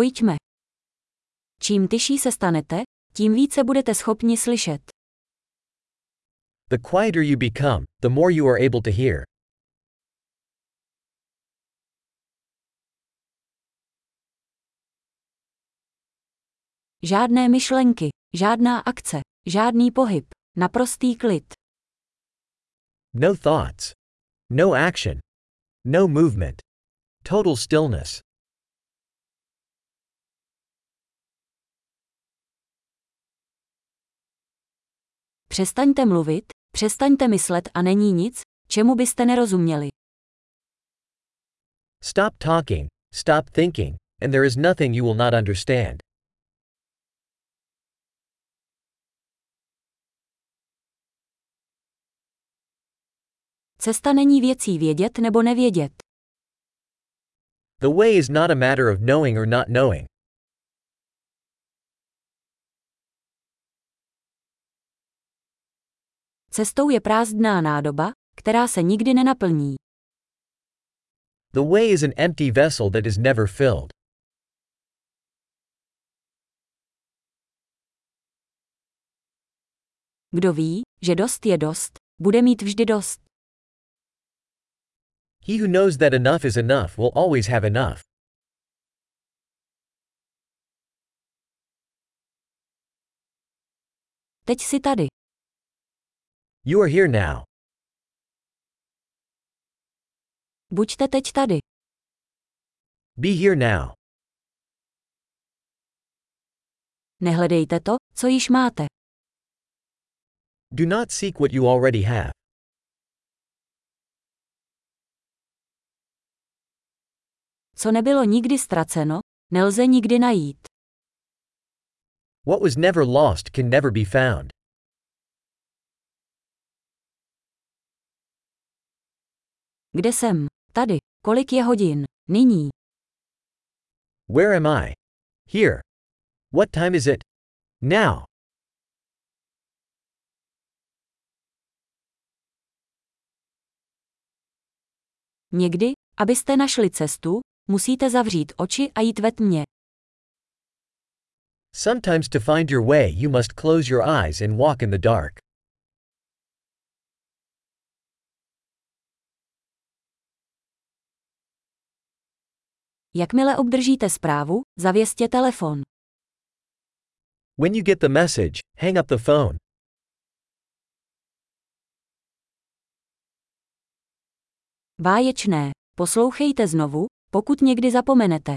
Pojďme. Čím tyší se stanete, tím více budete schopni slyšet. The quieter you become, the more you are able to hear. Žádné myšlenky, žádná akce, žádný pohyb, naprostý klid. No thoughts. No action. No movement. Total stillness. Přestaňte mluvit, přestaňte myslet a není nic, čemu byste nerozuměli. Stop talking, stop thinking, and there is nothing you will not understand. Cesta není věcí vědět nebo nevědět. The way is not a matter of knowing or not knowing. Cestou je prázdná nádoba, která se nikdy nenaplní. The way is an empty vessel that is never filled. Kdo ví, že dost je dost, bude mít vždy dost. He who knows that enough is enough will always have enough. Teď si tady. You are here now. Buďte teď tady. Be here now. Nehledejte to, co již máte. Do not seek what you already have. Co nebylo nikdy ztraceno, nelze nikdy najít. What was never lost can never be found. Kde jsem? Tady. Kolik je hodin? Nyní. Where am I? Here. What time is it? Now. Někdy, abyste našli cestu, musíte zavřít oči a jít ve tmě. Sometimes to find your way you must close your eyes and walk in the dark. Jakmile obdržíte zprávu, zavěstěte telefon. When you get the message, hang up the phone. Báječné. Poslouchejte znovu, pokud někdy zapomenete.